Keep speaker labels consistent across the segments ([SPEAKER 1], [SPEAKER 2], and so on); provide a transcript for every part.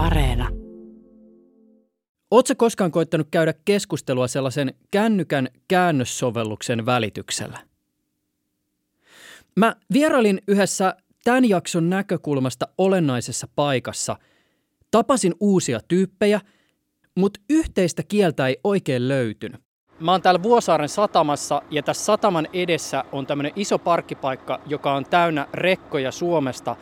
[SPEAKER 1] Areena.
[SPEAKER 2] Oletko koskaan koittanut käydä keskustelua sellaisen kännykän käännössovelluksen välityksellä? Mä vierailin yhdessä tämän jakson näkökulmasta olennaisessa paikassa. Tapasin uusia tyyppejä, mutta yhteistä kieltä ei oikein löytynyt. Mä oon täällä Vuosaaren satamassa ja tässä sataman edessä on tämmöinen iso parkkipaikka, joka on täynnä rekkoja Suomesta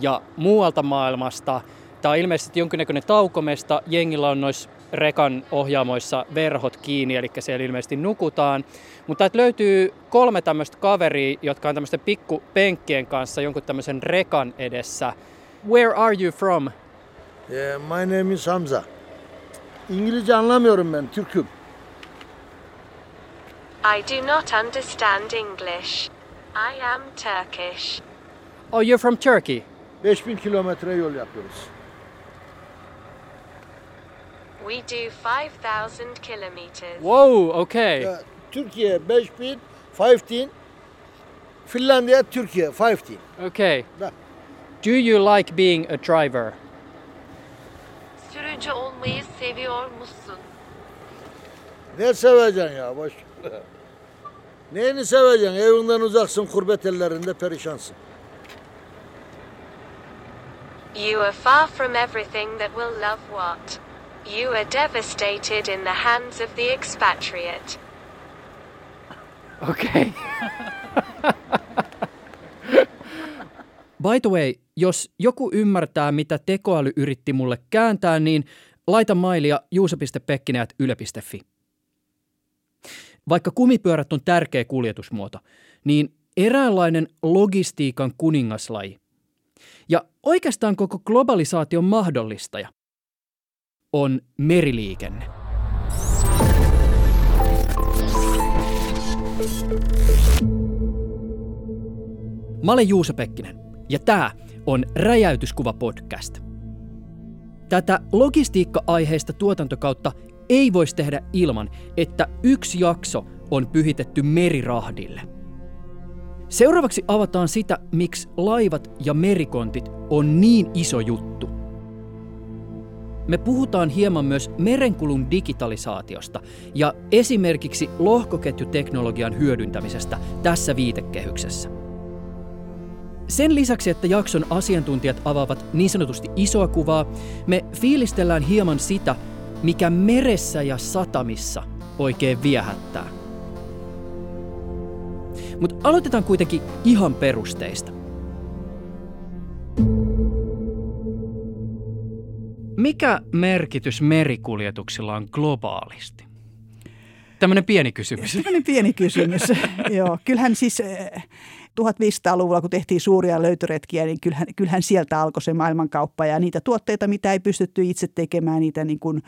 [SPEAKER 2] ja muualta maailmasta. Tämä on ilmeisesti jonkinnäköinen taukomesta. Jengillä on noissa rekan ohjaamoissa verhot kiinni, eli siellä ilmeisesti nukutaan. Mutta löytyy kolme tämmöistä kaveria, jotka on tämmöisten pikkupenkkien kanssa jonkun tämmöisen rekan edessä. Where are you from?
[SPEAKER 3] Yeah, my name is Hamza. İngilizce anlamıyorum ben, Türk'üm.
[SPEAKER 4] I do not understand English. I am Turkish.
[SPEAKER 2] Oh, you're from Turkey.
[SPEAKER 3] 5000 kilometre yol yapıyoruz.
[SPEAKER 4] We do 5,000 kilometers.
[SPEAKER 2] Whoa, okay.
[SPEAKER 3] Ya, Türkiye 5000, 15. Finlandiya, Türkiye 15.
[SPEAKER 2] Okay.
[SPEAKER 3] Da.
[SPEAKER 2] Do you like being a driver?
[SPEAKER 4] Sürücü olmayı seviyor musun?
[SPEAKER 3] Ne seveceksin ya boş. ver. Neyini seveceksin? Evinden uzaksın, kurbet ellerinde perişansın.
[SPEAKER 4] You are far from everything that will love what? You are devastated in the hands of the expatriate.
[SPEAKER 2] Okay. By the way, jos joku ymmärtää, mitä tekoäly yritti mulle kääntää, niin laita mailia juuso.pekkinen.yle.fi. Vaikka kumipyörät on tärkeä kuljetusmuoto, niin eräänlainen logistiikan kuningaslaji ja oikeastaan koko globalisaation mahdollistaja on meriliikenne. Mä olen Juuso Pekkinen ja tämä on Räjäytyskuva podcast. Tätä logistiikka-aiheista tuotantokautta ei voisi tehdä ilman, että yksi jakso on pyhitetty merirahdille. Seuraavaksi avataan sitä, miksi laivat ja merikontit on niin iso juttu. Me puhutaan hieman myös merenkulun digitalisaatiosta ja esimerkiksi lohkoketjuteknologian hyödyntämisestä tässä viitekehyksessä. Sen lisäksi, että jakson asiantuntijat avaavat niin sanotusti isoa kuvaa, me fiilistellään hieman sitä, mikä meressä ja satamissa oikein viehättää. Mutta aloitetaan kuitenkin ihan perusteista. Mikä merkitys merikuljetuksilla on globaalisti? Tämmöinen pieni kysymys.
[SPEAKER 5] Tämmöinen pieni kysymys. Joo, kyllähän siis eh, 1500-luvulla, kun tehtiin suuria löytöretkiä, niin kyllähän, kyllähän sieltä alkoi se maailmankauppa ja niitä tuotteita, mitä ei pystytty itse tekemään, niitä niin kuin,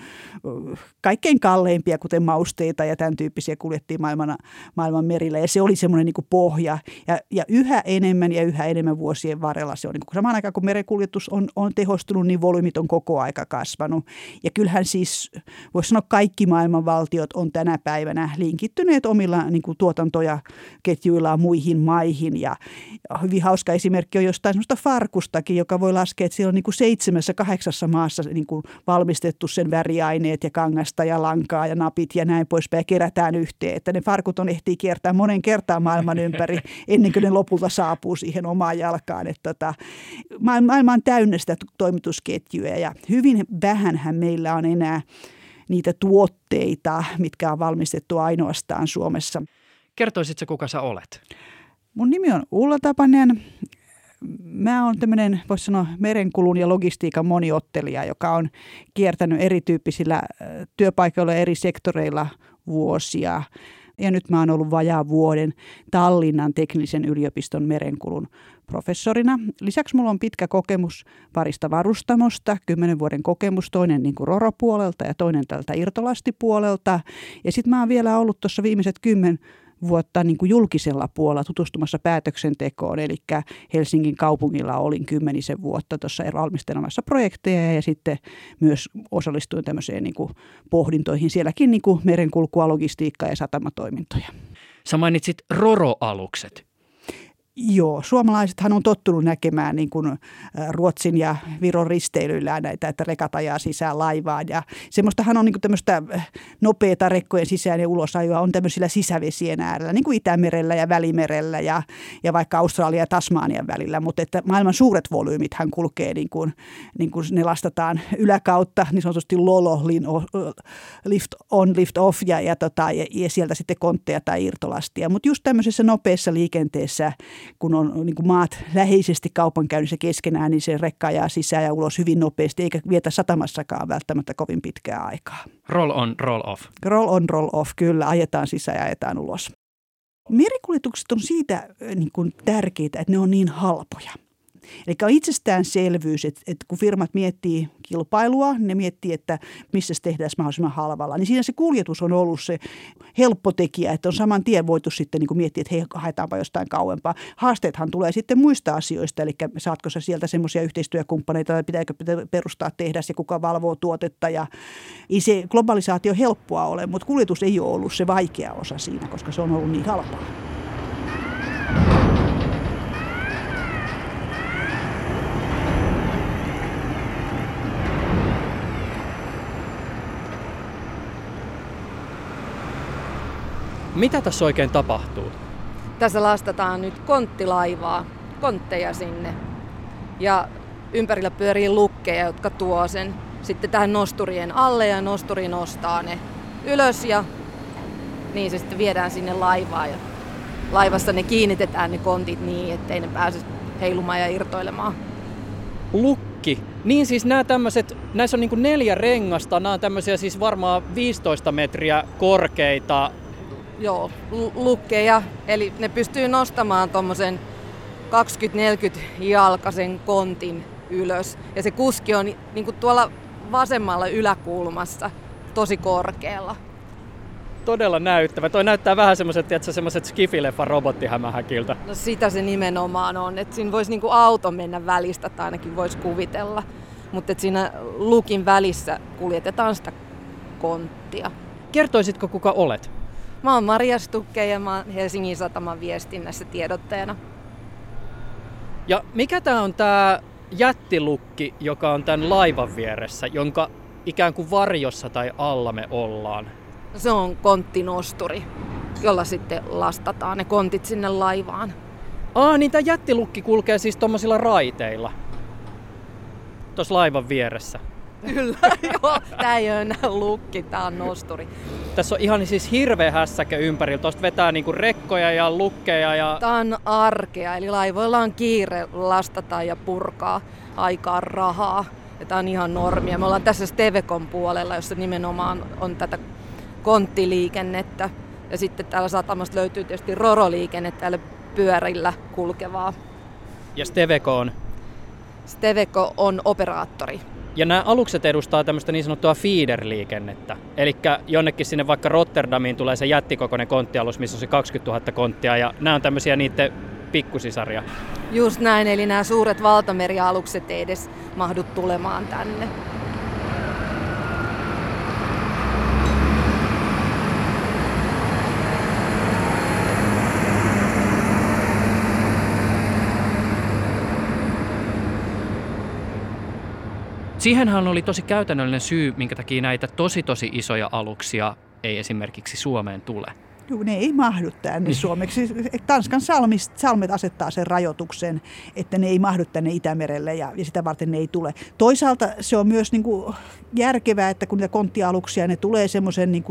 [SPEAKER 5] kaikkein kalleimpia, kuten mausteita ja tämän tyyppisiä kuljettiin maailman, maailman merillä. Ja se oli semmoinen niin kuin pohja. Ja, ja yhä enemmän ja yhä enemmän vuosien varrella se on niin kuin samaan aikaan, kun merenkuljetus on, on tehostunut, niin volyymit on koko aika kasvanut. Ja kyllähän siis voisi sanoa kaikki maailman valtiot on tänä päivänä linkittyneet omilla niin kuin tuotantoja ketjuillaan muihin maihin ja hyvin hauska esimerkki on jostain sellaista farkustakin, joka voi laskea, että siellä on niin kuin seitsemässä, kahdeksassa maassa niin kuin valmistettu sen väriaineet ja kangasta ja lankaa ja napit ja näin poispäin ja kerätään yhteen. Että ne farkut on ehtii kiertää monen kertaan maailman ympäri ennen kuin ne lopulta saapuu siihen omaan jalkaan. Että tota, maailma on täynnä sitä toimitusketjuja ja hyvin vähänhän meillä on enää niitä tuotteita, mitkä on valmistettu ainoastaan Suomessa.
[SPEAKER 2] Kertoisitko, kuka sä olet?
[SPEAKER 5] Mun nimi on Ulla Tapanen. Mä oon tämmöinen, voisi sanoa, merenkulun ja logistiikan moniottelija, joka on kiertänyt erityyppisillä työpaikoilla eri sektoreilla vuosia. Ja nyt mä oon ollut vajaa vuoden Tallinnan teknillisen yliopiston merenkulun professorina. Lisäksi mulla on pitkä kokemus parista varustamosta, kymmenen vuoden kokemus, toinen niin kuin Roro-puolelta ja toinen tältä irtolastipuolelta. Ja sitten mä oon vielä ollut tuossa viimeiset kymmen vuotta niin kuin julkisella puolella tutustumassa päätöksentekoon. Eli Helsingin kaupungilla olin kymmenisen vuotta tuossa valmistelemassa projekteja ja sitten myös osallistuin tämmöiseen niin kuin pohdintoihin. Sielläkin niin kuin merenkulkua, logistiikkaa ja satamatoimintoja.
[SPEAKER 2] Sä mainitsit Roro-alukset.
[SPEAKER 5] Joo, suomalaisethan on tottunut näkemään niin kuin Ruotsin ja Viron risteilyillä näitä, että rekat ajaa sisään laivaan. Ja semmoistahan on niin kuin tämmöistä nopeata rekkojen sisään ja ulosajoa on tämmöisillä sisävesien äärellä, niin kuin Itämerellä ja Välimerellä ja, ja vaikka Australia ja Tasmanian välillä. Mutta että maailman suuret volyymithan kulkee niin kuin, niin kuin ne lastataan yläkautta, niin sanotusti lolo, lift on, lift off ja, ja, tota, ja, ja sieltä sitten kontteja tai irtolastia. Mutta just tämmöisessä nopeassa liikenteessä – kun on niin kuin maat läheisesti kaupankäynnissä keskenään, niin se rekka ajaa sisään ja ulos hyvin nopeasti, eikä vietä satamassakaan välttämättä kovin pitkää aikaa.
[SPEAKER 2] Roll on, roll off.
[SPEAKER 5] Roll on, roll off, kyllä. Ajetaan sisään ja ajetaan ulos. Merikuljetukset on siitä niin kuin tärkeitä, että ne on niin halpoja. Eli on itsestäänselvyys, että, että kun firmat miettii kilpailua, ne miettii, että missä se tehdään mahdollisimman halvalla. Niin siinä se kuljetus on ollut se helppo tekijä, että on saman tien voitu sitten niin kuin miettiä, että hei, haetaanpa jostain kauempaa. Haasteethan tulee sitten muista asioista, eli saatko sä sieltä semmoisia yhteistyökumppaneita, tai pitääkö perustaa tehdas ja kuka valvoo tuotetta. Ja ei se globalisaatio helppoa ole, mutta kuljetus ei ole ollut se vaikea osa siinä, koska se on ollut niin halpaa.
[SPEAKER 2] Mitä tässä oikein tapahtuu?
[SPEAKER 1] Tässä lastataan nyt konttilaivaa, kontteja sinne. Ja ympärillä pyörii lukkeja, jotka tuo sen sitten tähän nosturien alle ja nosturi nostaa ne ylös ja niin se sitten viedään sinne laivaan. Ja laivassa ne kiinnitetään ne kontit niin, ettei ne pääse heilumaan ja irtoilemaan.
[SPEAKER 2] Lukki. Niin siis nämä tämmöiset, näissä on niin neljä rengasta, nämä on tämmöisiä siis varmaan 15 metriä korkeita
[SPEAKER 1] joo, lukkeja. Eli ne pystyy nostamaan tuommoisen 20-40 jalkaisen kontin ylös. Ja se kuski on niin kuin tuolla vasemmalla yläkulmassa tosi korkealla.
[SPEAKER 2] Todella näyttävä. Toi näyttää vähän semmoiset, että semmoiset skifileffa robottihämähäkiltä.
[SPEAKER 1] No sitä se nimenomaan on. Että siinä voisi niinku auto mennä välistä, tai ainakin voisi kuvitella. Mutta siinä lukin välissä kuljetetaan sitä konttia.
[SPEAKER 2] Kertoisitko kuka olet?
[SPEAKER 1] Mä oon Maria Stukke ja mä oon Helsingin Sataman viestinnässä tiedottajana.
[SPEAKER 2] Ja mikä tää on tää jättilukki, joka on tämän laivan vieressä, jonka ikään kuin varjossa tai alla me ollaan?
[SPEAKER 1] Se on konttinosturi, jolla sitten lastataan ne kontit sinne laivaan.
[SPEAKER 2] Aa, niin tämä jättilukki kulkee siis tuommoisilla raiteilla. Tuossa laivan vieressä.
[SPEAKER 1] Kyllä, joo. Tää ei ole enää lukki, tää on nosturi.
[SPEAKER 2] Tässä on ihan siis hirveä hässäkä ympärillä. Tuosta vetää niinku rekkoja ja lukkeja. Ja...
[SPEAKER 1] Tää on arkea, eli laivoilla on kiire lastata ja purkaa aikaa rahaa. Ja tää on ihan normia. Me ollaan tässä Stevekon puolella, jossa nimenomaan on tätä konttiliikennettä. Ja sitten täällä satamasta löytyy tietysti roroliikennettä täällä pyörillä kulkevaa.
[SPEAKER 2] Ja Steveko on?
[SPEAKER 1] Steveko on operaattori.
[SPEAKER 2] Ja nämä alukset edustaa tämmöistä niin sanottua feeder-liikennettä. Eli jonnekin sinne vaikka Rotterdamiin tulee se jättikokoinen konttialus, missä on se 20 000 konttia, ja nämä on tämmöisiä niiden pikkusisaria.
[SPEAKER 1] Just näin, eli nämä suuret valtamerialukset ei edes mahdu tulemaan tänne.
[SPEAKER 2] Siihenhän oli tosi käytännöllinen syy, minkä takia näitä tosi tosi isoja aluksia ei esimerkiksi Suomeen tule.
[SPEAKER 5] Joo, ne ei mahdu tänne niin. suomeksi. Tanskan salmist, salmet asettaa sen rajoituksen, että ne ei mahdu tänne Itämerelle ja, ja sitä varten ne ei tule. Toisaalta se on myös niin kuin järkevää, että kun niitä konttialuksia, ne tulee semmoisen niin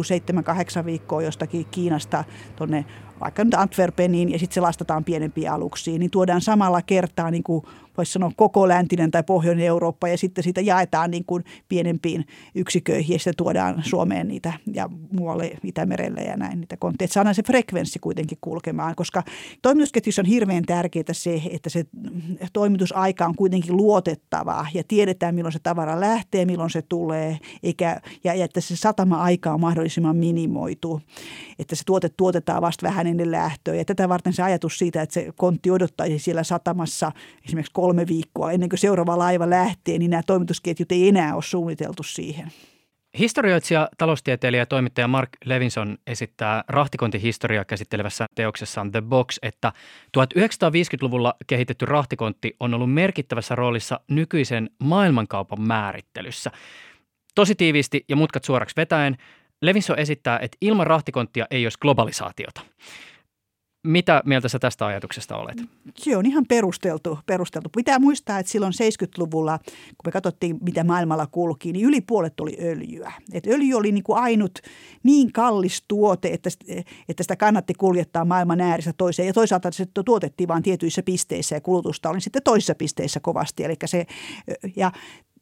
[SPEAKER 5] 7-8 viikkoa jostakin Kiinasta tuonne vaikka nyt Antwerpeniin ja sitten se lastataan pienempiin aluksiin, niin tuodaan samalla kertaa niin kuin voisi sanoa koko läntinen tai pohjoinen Eurooppa ja sitten siitä jaetaan niin kuin pienempiin yksiköihin ja sitten tuodaan Suomeen niitä ja muualle Itämerelle ja näin niitä kontteja. Saadaan se frekvenssi kuitenkin kulkemaan, koska toimitusketjussa on hirveän tärkeää se, että se toimitusaika on kuitenkin luotettavaa ja tiedetään milloin se tavara lähtee, milloin se tulee eikä, ja, ja että se satama-aika on mahdollisimman minimoitu, että se tuote tuotetaan vasta vähän ennen lähtöä ja tätä varten se ajatus siitä, että se kontti odottaisi siellä satamassa esimerkiksi kolme viikkoa ennen kuin seuraava laiva lähtee, niin nämä toimitusketjut ei enää ole suunniteltu siihen.
[SPEAKER 2] Historioitsija, taloustieteilijä ja toimittaja Mark Levinson esittää rahtikontihistoriaa käsittelevässä teoksessaan The Box, että 1950-luvulla kehitetty rahtikontti on ollut merkittävässä roolissa nykyisen maailmankaupan määrittelyssä. Tosi tiiviisti ja mutkat suoraksi vetäen, Levinson esittää, että ilman rahtikonttia ei olisi globalisaatiota. Mitä mieltä sä tästä ajatuksesta olet?
[SPEAKER 5] Se on ihan perusteltu. perusteltu. Pitää muistaa, että silloin 70-luvulla, kun me katsottiin, mitä maailmalla kulki, niin yli puolet oli öljyä. Et öljy oli niin kuin ainut niin kallis tuote, että, että sitä kannatti kuljettaa maailman ääristä toiseen. Ja toisaalta se tuotettiin vain tietyissä pisteissä ja kulutusta oli sitten toisissa pisteissä kovasti. Eli se, ja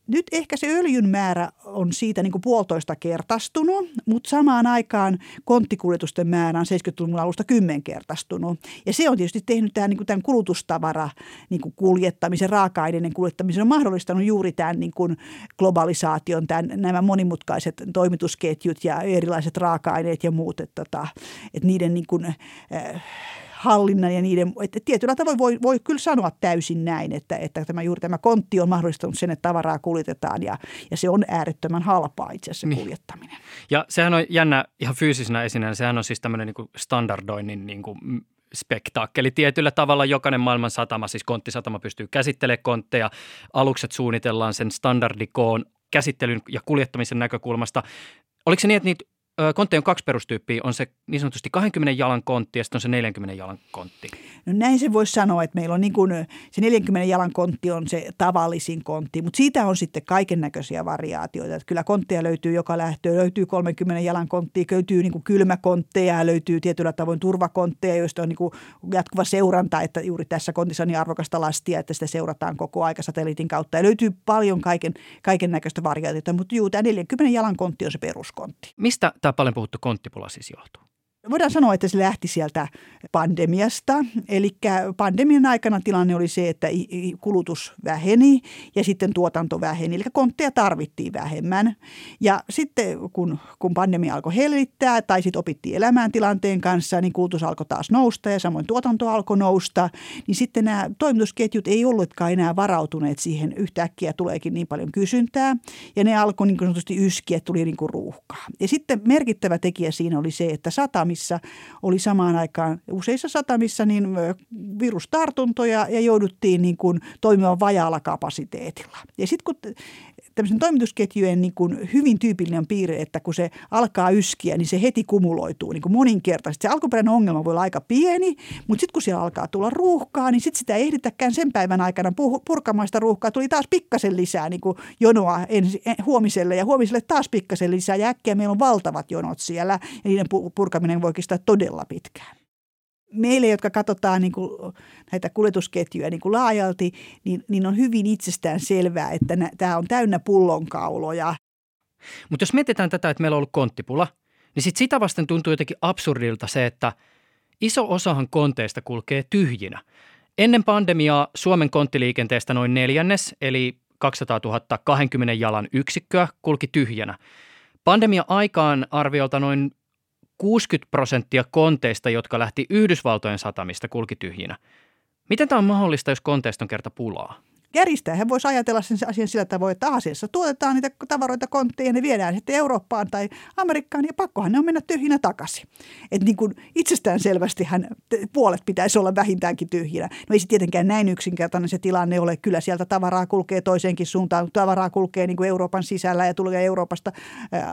[SPEAKER 5] nyt ehkä se öljyn määrä on siitä niin kuin puolitoista kertastunut, mutta samaan aikaan konttikuljetusten määrä on 70-luvun alusta kymmenkertaistunut. Ja se on tietysti tehnyt tämän, niin kuin tämän kulutustavara niin kuin kuljettamisen, raaka-aineiden kuljettamisen, on mahdollistanut juuri tämän niin kuin globalisaation, tämän, nämä monimutkaiset toimitusketjut ja erilaiset raaka-aineet ja muut, että, tota, että niiden niin kuin, äh, hallinnan ja niiden, että tietyllä tavoin voi, voi kyllä sanoa täysin näin, että, että tämä, juuri tämä kontti on mahdollistanut sen, että tavaraa kuljetetaan ja, ja se on äärettömän halpaa itse asiassa niin. kuljettaminen.
[SPEAKER 2] Ja sehän on jännä ihan fyysisenä esineenä, sehän on siis tämmöinen niin standardoinnin niin kuin spektaakkeli tietyllä tavalla. Jokainen maailman satama, siis konttisatama pystyy käsittelemään kontteja. Alukset suunnitellaan sen standardikoon käsittelyn ja kuljettamisen näkökulmasta. Oliko se niin, että niitä kontteja on kaksi perustyyppiä. On se niin sanotusti 20 jalan kontti ja sitten on se 40 jalan kontti.
[SPEAKER 5] No näin se voisi sanoa, että meillä on niin kuin, se 40 jalan kontti on se tavallisin kontti, mutta siitä on sitten kaiken näköisiä variaatioita. Että kyllä kontteja löytyy joka lähtöön. Löytyy 30 jalan kontti, löytyy niin kuin kylmäkontteja, löytyy tietyllä tavoin turvakontteja, joista on niin kuin jatkuva seuranta, että juuri tässä kontissa on niin arvokasta lastia, että sitä seurataan koko aika satelliitin kautta. Ja löytyy paljon kaiken, kaiken näköistä variaatiota, mutta juu, tämä 40 jalan kontti on se peruskontti.
[SPEAKER 2] Mistä tämä paljon puhuttu konttipula siis johtuu?
[SPEAKER 5] Voidaan sanoa, että se lähti sieltä pandemiasta. Eli pandemian aikana tilanne oli se, että kulutus väheni ja sitten tuotanto väheni. Eli kontteja tarvittiin vähemmän. Ja sitten kun, kun pandemia alkoi hellittää tai sitten opittiin elämään tilanteen kanssa, niin kulutus alkoi taas nousta ja samoin tuotanto alkoi nousta. Niin sitten nämä toimitusketjut ei ollutkaan enää varautuneet siihen. Yhtäkkiä tuleekin niin paljon kysyntää ja ne alkoi niin sanotusti yskiä, tuli niin kuin ruuhkaa. Ja sitten merkittävä tekijä siinä oli se, että satami satamissa oli samaan aikaan useissa satamissa niin virustartuntoja ja jouduttiin niin kuin toimimaan vajaalla kapasiteetilla. Ja sitten kun tämmöisen toimitusketjujen niin kuin hyvin tyypillinen piirre, että kun se alkaa yskiä, niin se heti kumuloituu niin kuin moninkertaisesti. Se alkuperäinen ongelma voi olla aika pieni, mutta sitten kun siellä alkaa tulla ruuhkaa, niin sitten sitä ei ehditäkään sen päivän aikana purkamaan sitä ruuhkaa. Tuli taas pikkasen lisää niin kuin jonoa ensi, huomiselle ja huomiselle taas pikkasen lisää ja äkkiä meillä on valtavat jonot siellä ja niiden purkaminen voi kestää todella pitkään meille, jotka katsotaan niin kuin näitä kuljetusketjuja niin kuin laajalti, niin, niin on hyvin itsestään selvää, että nä, tämä on täynnä pullonkauloja.
[SPEAKER 2] Mutta jos mietitään tätä, että meillä on ollut konttipula, niin sit sitä vasten tuntuu jotenkin absurdilta se, että iso osahan konteista kulkee tyhjinä. Ennen pandemiaa Suomen konttiliikenteestä noin neljännes, eli 200 000 20 jalan yksikköä kulki tyhjänä. Pandemia aikaan arviolta noin 60 prosenttia konteista, jotka lähti Yhdysvaltojen satamista, kulki tyhjinä. Miten tämä on mahdollista, jos konteista on kerta pulaa?
[SPEAKER 5] Järjestää. Hän voisi ajatella sen asian sillä tavoin, että Aasiassa tuotetaan niitä tavaroita kontteja ja ne viedään sitten Eurooppaan tai Amerikkaan ja pakkohan ne on mennä tyhjinä takaisin. Että niin kuin itsestään selvästi hän, puolet pitäisi olla vähintäänkin tyhjinä. No ei se tietenkään näin yksinkertainen se tilanne ole. Kyllä sieltä tavaraa kulkee toiseenkin suuntaan. Tavaraa kulkee niin kuin Euroopan sisällä ja tulee Euroopasta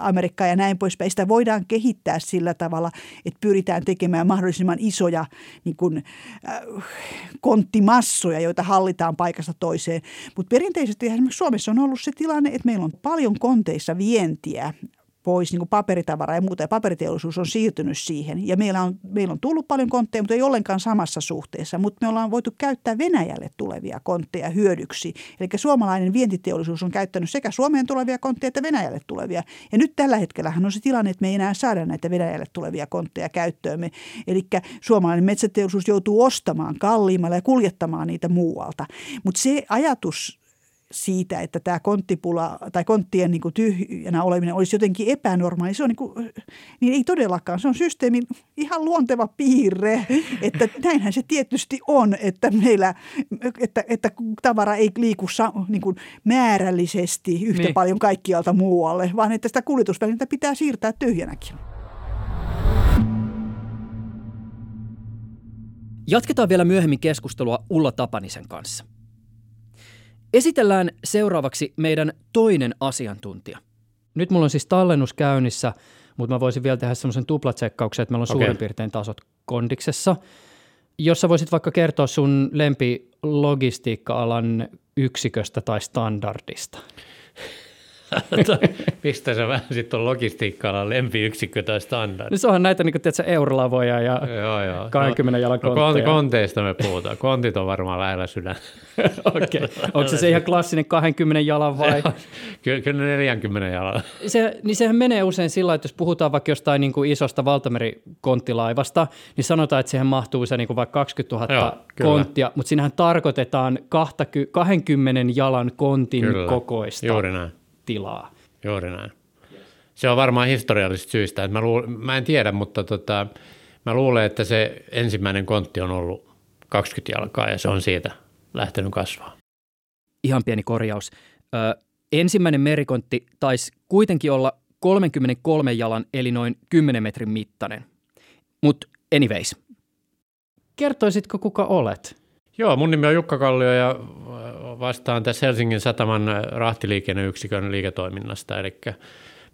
[SPEAKER 5] Amerikkaan ja näin poispäin. Sitä voidaan kehittää sillä tavalla, että pyritään tekemään mahdollisimman isoja niin kuin, äh, konttimassoja, joita hallitaan paikasta toiseen toiseen. Mutta perinteisesti esimerkiksi Suomessa on ollut se tilanne, että meillä on paljon konteissa vientiä pois niin kuin paperitavara ja muuta. Ja paperiteollisuus on siirtynyt siihen. Ja meillä on, meillä on tullut paljon kontteja, mutta ei ollenkaan samassa suhteessa. Mutta me ollaan voitu käyttää Venäjälle tulevia kontteja hyödyksi. Eli suomalainen vientiteollisuus on käyttänyt sekä Suomeen tulevia kontteja että Venäjälle tulevia. Ja nyt tällä hetkellä on se tilanne, että me ei enää saada näitä Venäjälle tulevia kontteja käyttöömme. Eli suomalainen metsäteollisuus joutuu ostamaan kalliimmalla ja kuljettamaan niitä muualta. Mutta se ajatus siitä, että tämä konttipula tai konttien niin kuin tyhjänä oleminen olisi jotenkin epänormaali. Se on niin, kuin, niin ei todellakaan. Se on systeemin ihan luonteva piirre, että näinhän se tietysti on, että meillä, että, että tavara ei liiku niin kuin määrällisesti yhtä niin. paljon kaikkialta muualle, vaan että sitä kuljetusvälinettä pitää siirtää tyhjänäkin.
[SPEAKER 2] Jatketaan vielä myöhemmin keskustelua Ulla Tapanisen kanssa. Esitellään seuraavaksi meidän toinen asiantuntija. Nyt mulla on siis tallennus käynnissä, mutta mä voisin vielä tehdä semmoisen tuplatsekkauksen, että meillä on okay. suurin piirtein tasot kondiksessa. Jos sä voisit vaikka kertoa sun lempi logistiikka-alan yksiköstä tai standardista.
[SPEAKER 6] Mistä sä vähän sitten on logistiikka lempiyksikkö tai standardi?
[SPEAKER 2] No se onhan näitä niin kuin, tiedätkö, eurolavoja ja joo, joo. 20 no, jalan kontteja.
[SPEAKER 6] No, konteista me puhutaan. Kontit on varmaan lähellä sydän.
[SPEAKER 2] Okei. Okay. Onko se se ihan klassinen 20 jalan vai?
[SPEAKER 6] kyllä, kyllä 40 jalan.
[SPEAKER 2] Se, niin sehän menee usein sillä, että jos puhutaan vaikka jostain niin kuin isosta valtamerikonttilaivasta, niin sanotaan, että siihen mahtuu se niin kuin vaikka 20 000 joo, konttia, mutta siinähän tarkoitetaan 20 jalan kontin kyllä. kokoista.
[SPEAKER 6] Juuri näin
[SPEAKER 2] tilaa.
[SPEAKER 6] Juuri näin. Se on varmaan historiallisista syistä. Että mä, luul, mä en tiedä, mutta tota, mä luulen, että se ensimmäinen kontti on ollut 20 jalkaa ja se on siitä lähtenyt kasvaa.
[SPEAKER 2] Ihan pieni korjaus. Ö, ensimmäinen merikontti taisi kuitenkin olla 33 jalan eli noin 10 metrin mittainen. Mutta anyways. Kertoisitko kuka olet?
[SPEAKER 6] Joo, mun nimi on Jukka Kallio ja vastaan tässä Helsingin Sataman rahtiliikenneyksikön liiketoiminnasta, eli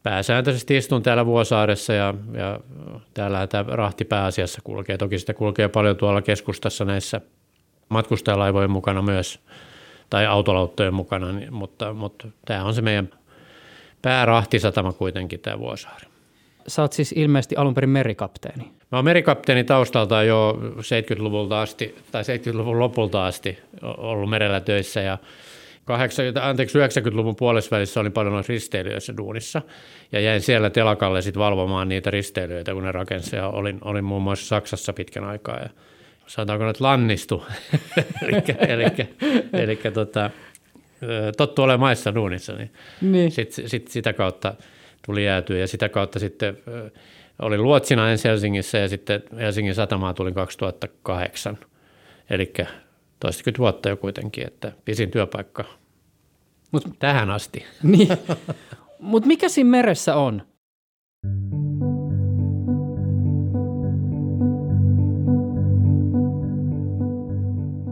[SPEAKER 6] pääsääntöisesti istun täällä Vuosaaressa ja, ja täällä tämä rahti pääasiassa kulkee. Toki sitä kulkee paljon tuolla keskustassa näissä matkustajalaivojen mukana myös, tai autolauttojen mukana, niin, mutta, mutta tämä on se meidän päärahtisatama kuitenkin, tämä Vuosaari.
[SPEAKER 2] Sä oot siis ilmeisesti alun perin merikapteeni.
[SPEAKER 6] Mä oon merikapteeni taustalta jo 70-luvulta asti, tai 70-luvun lopulta asti ollut merellä töissä. Ja 80, anteeksi, 90-luvun puolessa olin paljon noissa risteilyöissä duunissa. Ja jäin siellä telakalle sitten valvomaan niitä risteilyitä, kun ne rakensi. Ja olin, olin muun muassa Saksassa pitkän aikaa. Ja sanotaanko että lannistu, eli tota, tottu olemaan maissa duunissa, niin, niin. Sit, sit, sitä kautta tuli jäätyä ja sitä kautta sitten olin luotsina ensin Helsingissä ja sitten Helsingin satamaa tuli 2008. Eli toistakymmentä vuotta jo kuitenkin, että pisin työpaikka Mut, tähän asti.
[SPEAKER 2] Niin. Mutta mikä siinä meressä on?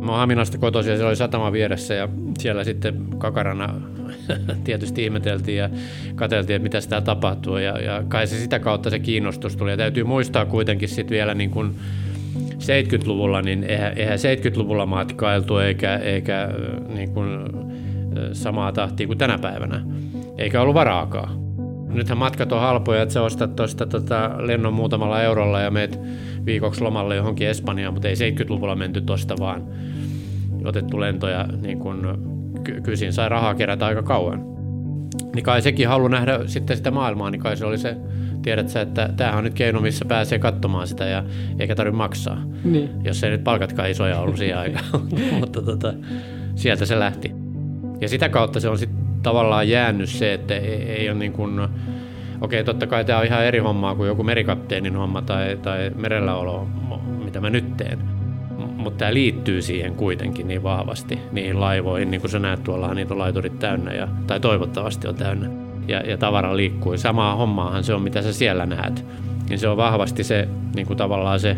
[SPEAKER 6] Mä oon Haminasta kotoisin ja siellä oli satama vieressä ja siellä sitten kakarana tietysti ihmeteltiin ja katseltiin, että mitä sitä tapahtuu ja, ja kai se sitä kautta se kiinnostus tuli. Ja täytyy muistaa kuitenkin sitten vielä niin kuin 70-luvulla, niin eihän, eihän 70-luvulla matkailtu eikä, eikä niin kuin samaa tahtia kuin tänä päivänä, eikä ollut varaakaan. Nythän matkat on halpoja, että sä ostat tuosta tota lennon muutamalla eurolla ja meet viikoksi lomalle johonkin Espanjaan, mutta ei 70-luvulla menty tuosta vaan otettu lentoja niin kun kysin sai rahaa kerätä aika kauan. Niin kai sekin halu nähdä sitten sitä maailmaa, niin kai se oli se, tiedät sä, että tämähän on nyt keino, missä pääsee katsomaan sitä ja eikä tarvitse maksaa. Niin. Jos ei nyt palkatkaan isoja ollut siihen aikaan, mutta tota, sieltä se lähti. Ja sitä kautta se on sitten tavallaan jäänyt se, että ei, ei ole niin kuin, okei totta kai tämä on ihan eri hommaa kuin joku merikapteenin homma tai, tai merelläolo, mitä mä nyt teen mutta tämä liittyy siihen kuitenkin niin vahvasti, niihin laivoihin, niin kuin sä näet, tuollahan niitä on laiturit täynnä, ja, tai toivottavasti on täynnä, ja, ja tavara liikkuu. Samaa hommaahan se on, mitä sä siellä näet. Niin se on vahvasti se, niin kuin tavallaan se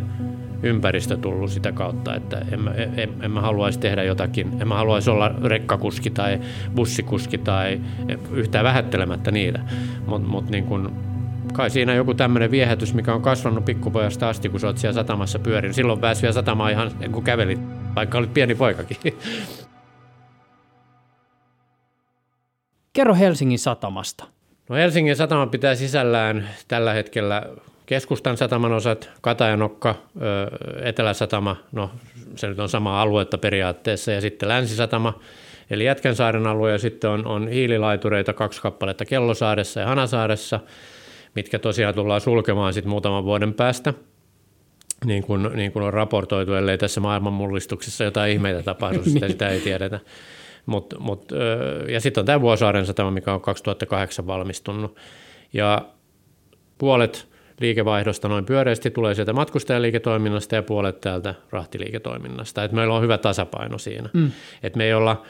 [SPEAKER 6] ympäristö tullut sitä kautta, että en mä, en, en mä haluaisi tehdä jotakin, en mä haluaisi olla rekkakuski tai bussikuski tai yhtään vähättelemättä niitä, mutta mut niin kuin kai siinä joku tämmöinen viehätys, mikä on kasvanut pikkupojasta asti, kun sä oot siellä satamassa pyörin. Silloin pääsi vielä satamaan ihan kun kävelit, vaikka olit pieni poikakin.
[SPEAKER 2] Kerro Helsingin satamasta.
[SPEAKER 6] No Helsingin satama pitää sisällään tällä hetkellä keskustan sataman osat, Katajanokka, Etelä-satama, no se nyt on sama aluetta periaatteessa, ja sitten Länsisatama, eli Jätkänsaaren alue, ja sitten on, on hiililaitureita kaksi kappaletta Kellosaaressa ja Hanasaaressa, mitkä tosiaan tullaan sulkemaan sitten muutaman vuoden päästä, niin kuin, niin kuin on raportoitu, ellei tässä maailman mullistuksessa jotain ihmeitä tapahdu, sitä, sitä ei tiedetä. Mut, mut, ja sitten on tämä Vuosaaren satama, mikä on 2008 valmistunut. Ja puolet liikevaihdosta noin pyöreästi tulee sieltä matkustajaliiketoiminnasta ja puolet täältä rahtiliiketoiminnasta. Et meillä on hyvä tasapaino siinä. Mm. Et me ei olla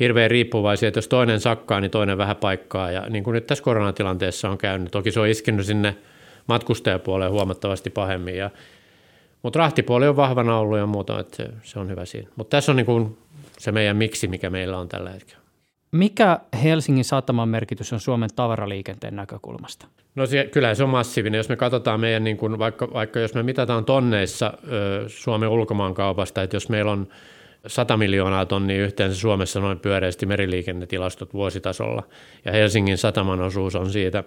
[SPEAKER 6] hirveän riippuvaisia, että jos toinen sakkaa, niin toinen vähän paikkaa. Ja niin kuin nyt tässä koronatilanteessa on käynyt, toki se on iskenyt sinne matkustajapuoleen huomattavasti pahemmin. Ja, mutta rahtipuoli on vahvana ollut ja muuta, että se, se on hyvä siinä. Mutta tässä on niin kuin se meidän miksi, mikä meillä on tällä hetkellä.
[SPEAKER 2] Mikä Helsingin sataman merkitys on Suomen tavaraliikenteen näkökulmasta?
[SPEAKER 6] No se, kyllä se on massiivinen. Jos me katsotaan meidän, niin kuin, vaikka, vaikka jos me mitataan tonneissa ö, Suomen ulkomaankaupasta, että jos meillä on 100 miljoonaa tonnia yhteensä Suomessa noin pyöreästi meriliikennetilastot vuositasolla, ja Helsingin sataman osuus on siitä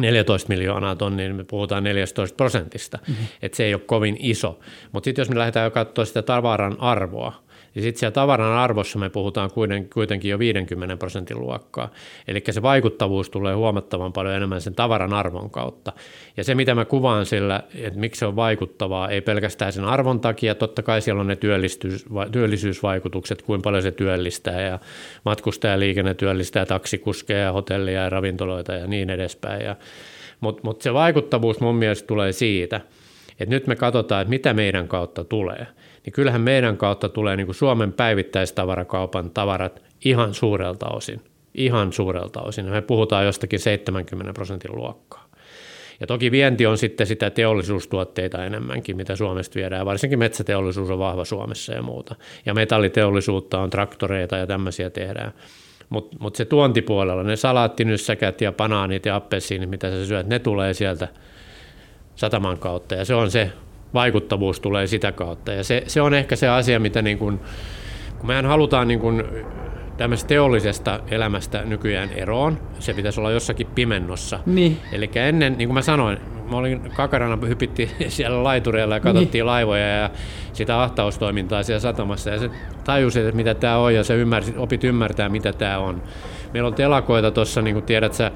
[SPEAKER 6] 14 miljoonaa tonnia, niin me puhutaan 14 prosentista, mm-hmm. että se ei ole kovin iso. Mutta sitten jos me lähdetään katsoa sitä tavaran arvoa, ja sitten siellä tavaran arvossa me puhutaan kuitenkin jo 50 prosentin luokkaa. Eli se vaikuttavuus tulee huomattavan paljon enemmän sen tavaran arvon kautta. Ja se, mitä mä kuvaan sillä, että miksi se on vaikuttavaa, ei pelkästään sen arvon takia, totta kai siellä on ne työllisyysvaikutukset, kuinka paljon se työllistää ja matkustajaliikenne työllistää taksikuskeja, hotellia ja ravintoloita ja niin edespäin. Mutta mut se vaikuttavuus mun mielestä tulee siitä, että nyt me katsotaan, että mitä meidän kautta tulee – niin kyllähän meidän kautta tulee niin kuin Suomen päivittäistavarakaupan tavarat ihan suurelta osin. Ihan suurelta osin. Me puhutaan jostakin 70 prosentin luokkaa. Ja toki vienti on sitten sitä teollisuustuotteita enemmänkin, mitä Suomesta viedään. Varsinkin metsäteollisuus on vahva Suomessa ja muuta. Ja metalliteollisuutta on traktoreita ja tämmöisiä tehdään. Mutta mut se tuontipuolella, ne salaattinyssäkät ja banaanit ja appelsiinit, mitä sä syöt, ne tulee sieltä sataman kautta. Ja se on se vaikuttavuus tulee sitä kautta. Ja se, se on ehkä se asia, mitä niin kuin, kun mehän halutaan niin kuin tämmöisestä teollisesta elämästä nykyään eroon, se pitäisi olla jossakin pimennossa.
[SPEAKER 2] Niin.
[SPEAKER 6] Eli ennen, niin kuin mä sanoin, mä olin kakarana, hypittiin siellä laitureilla ja katsottiin niin. laivoja ja sitä ahtaustoimintaa siellä satamassa ja se tajusi, että mitä tämä on ja se ymmärsi, opit ymmärtää, mitä tämä on. Meillä on telakoita tuossa, niin kuin tiedät sä,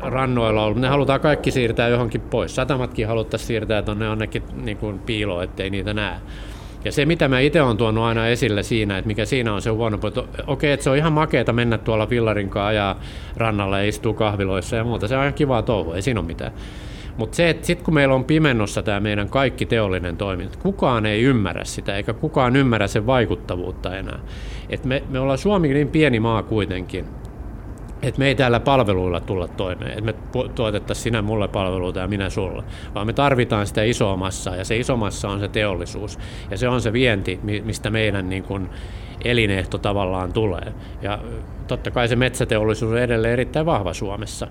[SPEAKER 6] rannoilla ollut. Ne halutaan kaikki siirtää johonkin pois. Satamatkin haluttaisiin siirtää tuonne jonnekin niin kuin piiloon, ettei niitä näe. Ja se, mitä mä itse olen tuonut aina esille siinä, että mikä siinä on se huono puoli, okei, että se on ihan makeeta mennä tuolla fillarinkaan ajaa rannalla ja istuu kahviloissa ja muuta. Se on ihan kivaa touhua, ei siinä ole mitään. Mutta se, että sitten kun meillä on pimennossa tämä meidän kaikki teollinen toiminta, kukaan ei ymmärrä sitä, eikä kukaan ymmärrä sen vaikuttavuutta enää. Et me, me ollaan Suomi niin pieni maa kuitenkin, että me ei täällä palveluilla tulla toimeen, että me tuotettaisiin sinä mulle palveluita ja minä sulle, vaan me tarvitaan sitä isoa massaa ja se iso massa on se teollisuus ja se on se vienti, mistä meidän niin kuin elinehto tavallaan tulee. Ja totta kai se metsäteollisuus on edelleen erittäin vahva Suomessa.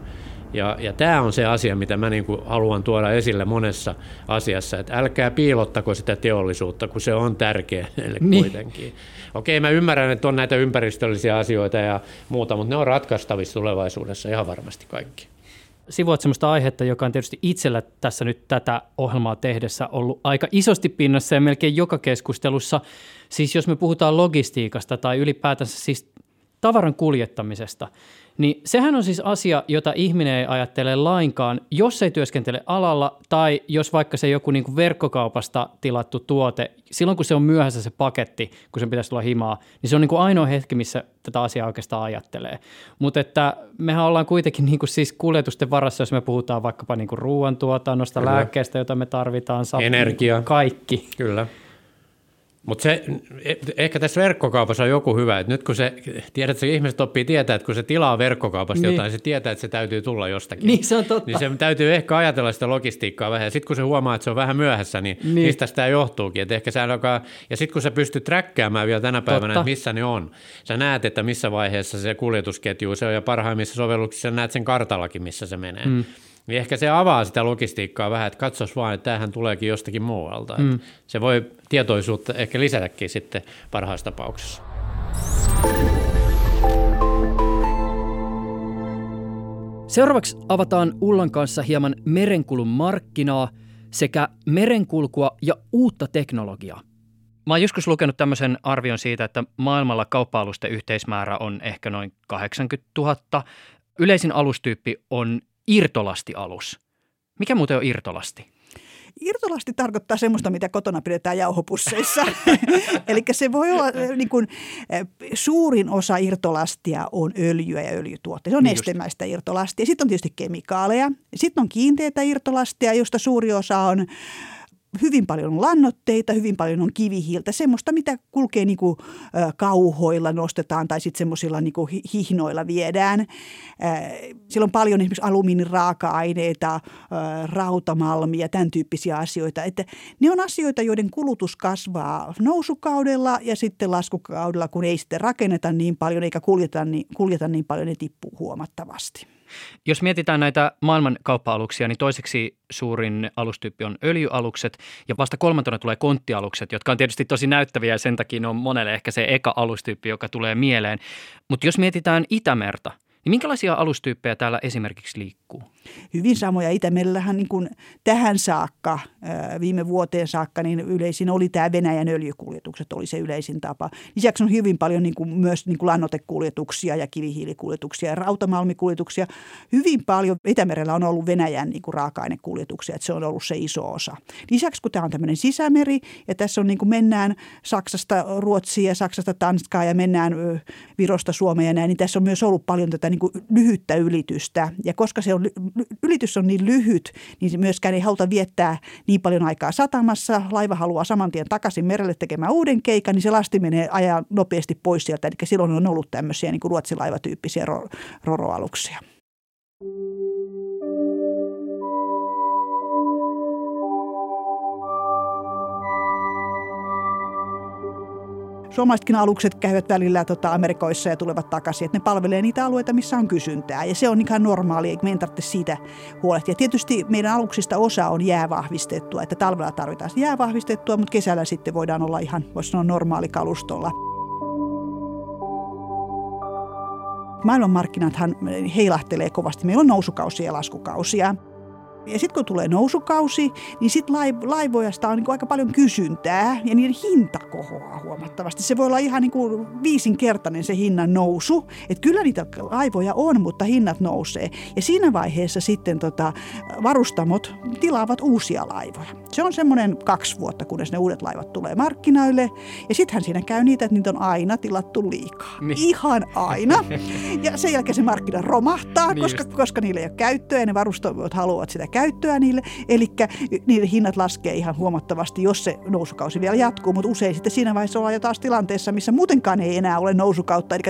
[SPEAKER 6] Ja, ja tämä on se asia, mitä mä niin kuin haluan tuoda esille monessa asiassa, että älkää piilottako sitä teollisuutta, kun se on tärkeä niin. kuitenkin. Okei, mä ymmärrän, että on näitä ympäristöllisiä asioita ja muuta, mutta ne on ratkaistavissa tulevaisuudessa ihan varmasti kaikki.
[SPEAKER 2] Sivuat sellaista aihetta, joka on tietysti itsellä tässä nyt tätä ohjelmaa tehdessä ollut aika isosti pinnassa ja melkein joka keskustelussa. Siis jos me puhutaan logistiikasta tai ylipäätänsä siis tavaran kuljettamisesta – niin sehän on siis asia, jota ihminen ei ajattele lainkaan, jos ei työskentele alalla tai jos vaikka se joku niin kuin verkkokaupasta tilattu tuote, silloin kun se on myöhässä se paketti, kun sen pitäisi tulla himaa, niin se on niin kuin ainoa hetki, missä tätä asiaa oikeastaan ajattelee. Mutta että mehän ollaan kuitenkin niin kuin siis kuljetusten varassa, jos me puhutaan vaikkapa niin kuin ruoantuotannosta, Kyllä. lääkkeestä, jota me tarvitaan,
[SPEAKER 6] sap- Energia.
[SPEAKER 2] kaikki.
[SPEAKER 6] Kyllä. Mutta se, ehkä tässä verkkokaupassa on joku hyvä, että nyt kun se, tiedät, että ihmiset oppii tietää, että kun se tilaa verkkokaupasta niin. jotain, se tietää, että se täytyy tulla jostakin.
[SPEAKER 2] Niin, se on totta.
[SPEAKER 6] Niin se täytyy ehkä ajatella sitä logistiikkaa vähän. Ja sitten kun se huomaa, että se on vähän myöhässä, niin, niin. mistä sitä johtuukin. Että ehkä sä alkaa, ja sitten kun sä pystyt träkkäämään vielä tänä päivänä, totta. että missä ne on. Sä näet, että missä vaiheessa se kuljetusketju se on, ja parhaimmissa sovelluksissa näet sen kartallakin, missä se menee. Mm niin ehkä se avaa sitä logistiikkaa vähän, että katsos vaan, että tämähän tuleekin jostakin muualta. Mm. Se voi tietoisuutta ehkä lisätäkin sitten parhaassa tapauksessa.
[SPEAKER 2] Seuraavaksi avataan Ullan kanssa hieman merenkulun markkinaa sekä merenkulkua ja uutta teknologiaa. Mä oon joskus lukenut tämmöisen arvion siitä, että maailmalla kauppa-alusten yhteismäärä on ehkä noin 80 000. Yleisin alustyyppi on irtolastialus. Mikä muuten on irtolasti?
[SPEAKER 5] Irtolasti tarkoittaa semmoista, mitä kotona pidetään jauhopusseissa. Eli se voi olla niin kuin, suurin osa irtolastia on öljyä ja öljytuotteita. Se on niin nestemäistä irtolastia. Sitten on tietysti kemikaaleja. Sitten on kiinteitä irtolastia, josta suuri osa on hyvin paljon on lannoitteita, hyvin paljon on kivihiiltä, semmoista, mitä kulkee niin kuin, kauhoilla nostetaan tai sitten semmoisilla niin hihnoilla viedään. Siellä on paljon esimerkiksi alumiiniraaka-aineita, rautamalmia, tämän tyyppisiä asioita. Että ne on asioita, joiden kulutus kasvaa nousukaudella ja sitten laskukaudella, kun ei sitten rakenneta niin paljon eikä kuljeta niin, kuljeta niin paljon, ne tippuu huomattavasti.
[SPEAKER 2] Jos mietitään näitä maailman kauppa-aluksia, niin toiseksi suurin alustyyppi on öljyalukset ja vasta kolmantena tulee konttialukset, jotka on tietysti tosi näyttäviä ja sen takia on monelle ehkä se eka alustyyppi, joka tulee mieleen. Mutta jos mietitään Itämerta, niin minkälaisia alustyyppejä täällä esimerkiksi liikkuu?
[SPEAKER 5] hyvin samoja. Itämerellähän niin kuin tähän saakka, viime vuoteen saakka, niin yleisin oli tämä Venäjän öljykuljetukset, oli se yleisin tapa. Lisäksi on hyvin paljon niin kuin myös niin kuin lannoitekuljetuksia ja kivihiilikuljetuksia ja rautamalmikuljetuksia. Hyvin paljon Itämerellä on ollut Venäjän niin kuin raaka-ainekuljetuksia, että se on ollut se iso osa. Lisäksi kun tämä on tämmöinen sisämeri ja tässä on niin kuin mennään Saksasta Ruotsiin ja Saksasta Tanskaa ja mennään Virosta Suomeen ja näin, niin tässä on myös ollut paljon tätä niin kuin lyhyttä ylitystä. Ja koska se on ylitys on niin lyhyt, niin myöskään ei haluta viettää niin paljon aikaa satamassa. Laiva haluaa saman tien takaisin merelle tekemään uuden keikan, niin se lasti menee ajaa nopeasti pois sieltä. Eli silloin on ollut tämmöisiä niin kuin ruotsilaivatyyppisiä roroaluksia. Suomalaisetkin alukset käyvät välillä tota, Amerikoissa ja tulevat takaisin, että ne palvelee niitä alueita, missä on kysyntää. Ja se on ihan normaali, eikä meidän tarvitse siitä huolehtia. Tietysti meidän aluksista osa on jäävahvistettua, että talvella tarvitaan jäävahvistettua, mutta kesällä sitten voidaan olla ihan, voisi sanoa, normaali kalustolla. Maailmanmarkkinathan heilahtelee kovasti. Meillä on nousukausia ja laskukausia. Ja sitten kun tulee nousukausi, niin sitten laivoista on niin aika paljon kysyntää ja niiden hinta kohoaa huomattavasti. Se voi olla ihan niin kuin viisinkertainen se hinnan nousu. Että kyllä niitä laivoja on, mutta hinnat nousee. Ja siinä vaiheessa sitten tota, varustamot tilaavat uusia laivoja. Se on semmoinen kaksi vuotta, kunnes ne uudet laivat tulee markkinoille. Ja sittenhän siinä käy niitä, että niitä on aina tilattu liikaa. Niin. Ihan aina. Ja sen jälkeen se markkina romahtaa, niin koska, koska niille ei ole käyttöä ja ne varustamot haluavat sitä käyttöä niille. Eli niiden hinnat laskee ihan huomattavasti, jos se nousukausi vielä jatkuu, mutta usein sitten siinä vaiheessa ollaan jo taas tilanteessa, missä muutenkaan ei enää ole nousukautta, eli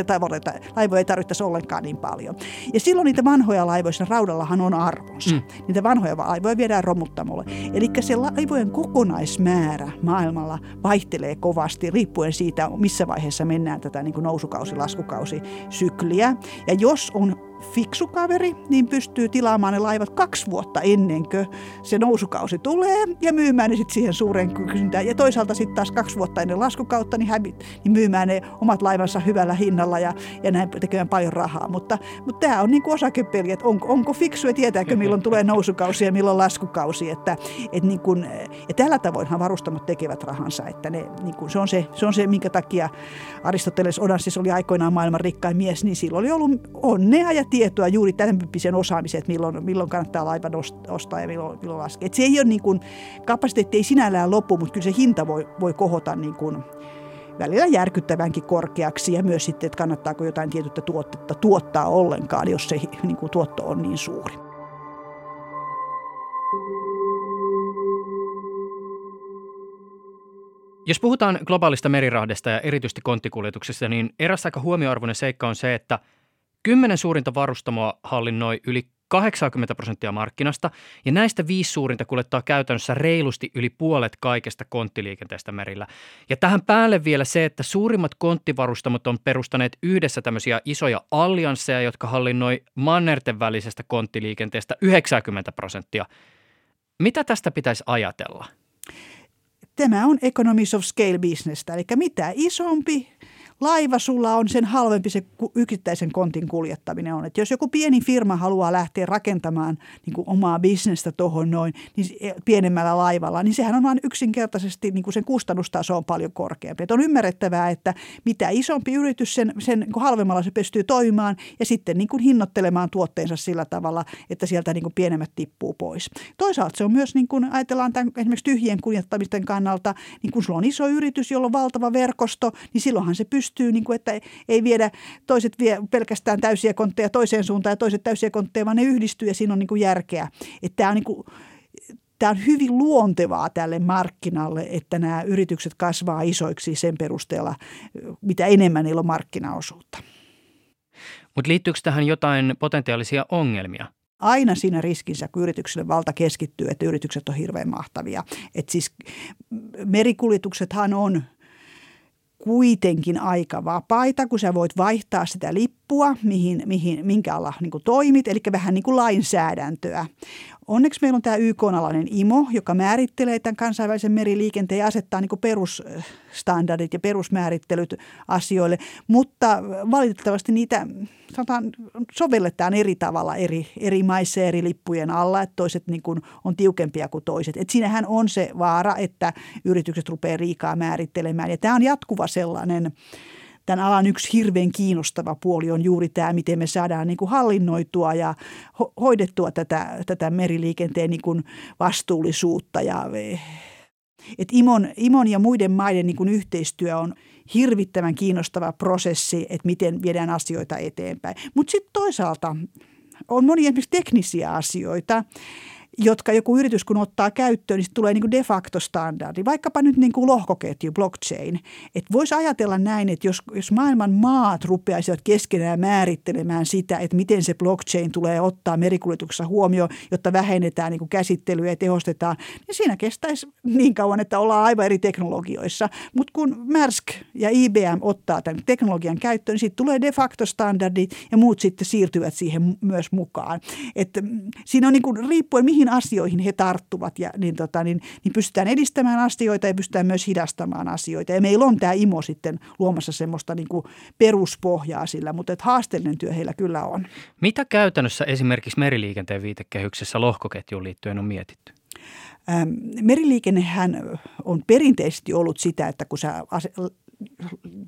[SPEAKER 5] laivoja ei tarvittaisi ollenkaan niin paljon. Ja silloin niitä vanhoja laivoja, raudallahan on arvonsa. Mm. Niitä vanhoja laivoja viedään romuttamolle. Eli se laivojen kokonaismäärä maailmalla vaihtelee kovasti riippuen siitä, missä vaiheessa mennään tätä niin kuin nousukausi, laskukausi sykliä. Ja jos on fiksu kaveri, niin pystyy tilaamaan ne laivat kaksi vuotta ennen kuin se nousukausi tulee ja myymään ne sitten siihen suureen kysyntään. Ja toisaalta sitten taas kaksi vuotta ennen laskukautta niin, hävit, niin myymään ne omat laivansa hyvällä hinnalla ja, ja näin tekemään paljon rahaa. Mutta, mutta tämä on niin kuin osakepeli, että onko, onko fiksu ja tietääkö milloin tulee nousukausi ja milloin laskukausi. Että, että niin kuin, ja tällä tavoinhan varustamot tekevät rahansa. Että ne, niin kuin, se, on se, se on se, minkä takia Aristoteles Onassis oli aikoinaan maailman rikkain mies, niin silloin oli ollut onnea ja tietoa juuri tämän tyyppisen osaamisen, että milloin, milloin kannattaa laiva ostaa ja milloin, milloin laskea. Et se ei ole niin kuin, kapasiteetti ei sinällään loppu, mutta kyllä se hinta voi, voi kohota niin kuin, välillä järkyttävänkin korkeaksi ja myös sitten, että kannattaako jotain tietyttä tuotetta tuottaa ollenkaan, jos se niin kuin, tuotto on niin suuri.
[SPEAKER 2] Jos puhutaan globaalista merirahdesta ja erityisesti konttikuljetuksesta, niin eräs aika huomioarvoinen seikka on se, että – Kymmenen suurinta varustamoa hallinnoi yli 80 prosenttia markkinasta, ja näistä viisi suurinta kuljettaa käytännössä reilusti yli puolet kaikesta konttiliikenteestä merillä. Ja tähän päälle vielä se, että suurimmat konttivarustamot on perustaneet yhdessä tämmöisiä isoja alliansseja, jotka hallinnoi mannerten välisestä konttiliikenteestä 90 prosenttia. Mitä tästä pitäisi ajatella?
[SPEAKER 5] Tämä on economies of scale business, eli mitä isompi laiva sulla on, sen halvempi se yksittäisen kontin kuljettaminen on. että jos joku pieni firma haluaa lähteä rakentamaan niin kuin omaa bisnestä tuohon noin niin pienemmällä laivalla, niin sehän on vain yksinkertaisesti niin kuin sen kustannustaso on paljon korkeampi. Et on ymmärrettävää, että mitä isompi yritys, sen, sen niin kuin halvemmalla se pystyy toimimaan ja sitten niin kuin hinnoittelemaan tuotteensa sillä tavalla, että sieltä niin kuin pienemmät tippuu pois. Toisaalta se on myös, niin kuin ajatellaan tämän, esimerkiksi tyhjien kuljettamisten kannalta, niin kun sulla on iso yritys, jolla on valtava verkosto, niin silloinhan se pystyy, niin kuin, että ei viedä toiset vie pelkästään täysiä kontteja toiseen suuntaan ja toiset täysiä kontteja, vaan ne yhdistyy ja siinä on niin kuin järkeä. Että tämä on niin kuin, tämä on hyvin luontevaa tälle markkinalle, että nämä yritykset kasvaa isoiksi sen perusteella, mitä enemmän niillä on markkinaosuutta.
[SPEAKER 2] Mutta liittyykö tähän jotain potentiaalisia ongelmia?
[SPEAKER 5] aina siinä riskinsä, kun yritykselle valta keskittyy, että yritykset on hirveän mahtavia. Et siis merikuljetuksethan on kuitenkin aika vapaita, kun sä voit vaihtaa sitä lippua, mihin, mihin, minkä alla niin toimit, eli vähän niin kuin lainsäädäntöä. Onneksi meillä on tämä YK-alainen IMO, joka määrittelee tämän kansainvälisen meriliikenteen ja asettaa niin perusstandardit ja perusmäärittelyt asioille, mutta valitettavasti niitä sanotaan, sovelletaan eri tavalla eri, eri maissa eri lippujen alla, että toiset niin kuin on tiukempia kuin toiset. Et siinähän on se vaara, että yritykset rupeaa riikaa määrittelemään ja tämä on jatkuva sellainen tämän alan yksi hirveän kiinnostava puoli on juuri tämä, miten me saadaan niin kuin hallinnoitua ja ho- hoidettua tätä, tätä meriliikenteen niin kuin vastuullisuutta. Ja, et Imon, Imon ja muiden maiden niin kuin yhteistyö on hirvittävän kiinnostava prosessi, että miten viedään asioita eteenpäin. Mutta sitten toisaalta on monia esimerkiksi teknisiä asioita, jotka joku yritys kun ottaa käyttöön, niin tulee niin kuin de facto standardi. Vaikkapa nyt niin kuin lohkoketju, blockchain. Että voisi ajatella näin, että jos, jos maailman maat rupeaisivat keskenään määrittelemään sitä, että miten se blockchain tulee ottaa merikuljetuksessa huomioon, jotta vähennetään niin kuin käsittelyä ja tehostetaan, niin siinä kestäisi niin kauan, että ollaan aivan eri teknologioissa. Mutta kun Maersk ja IBM ottaa tämän teknologian käyttöön, niin siitä tulee de facto standardit ja muut sitten siirtyvät siihen myös mukaan. Että mm, siinä on niin kuin, riippuen mihin mihin asioihin he tarttuvat ja niin, tota, niin, niin pystytään edistämään asioita ja pystytään myös hidastamaan asioita. Ja meillä on tämä IMO sitten luomassa semmoista niin kuin peruspohjaa sillä, mutta että haasteellinen työ heillä kyllä on.
[SPEAKER 2] Mitä käytännössä esimerkiksi meriliikenteen viitekehyksessä lohkoketjuun liittyen on mietitty?
[SPEAKER 5] Meriliikennehän on perinteisesti ollut sitä, että kun sä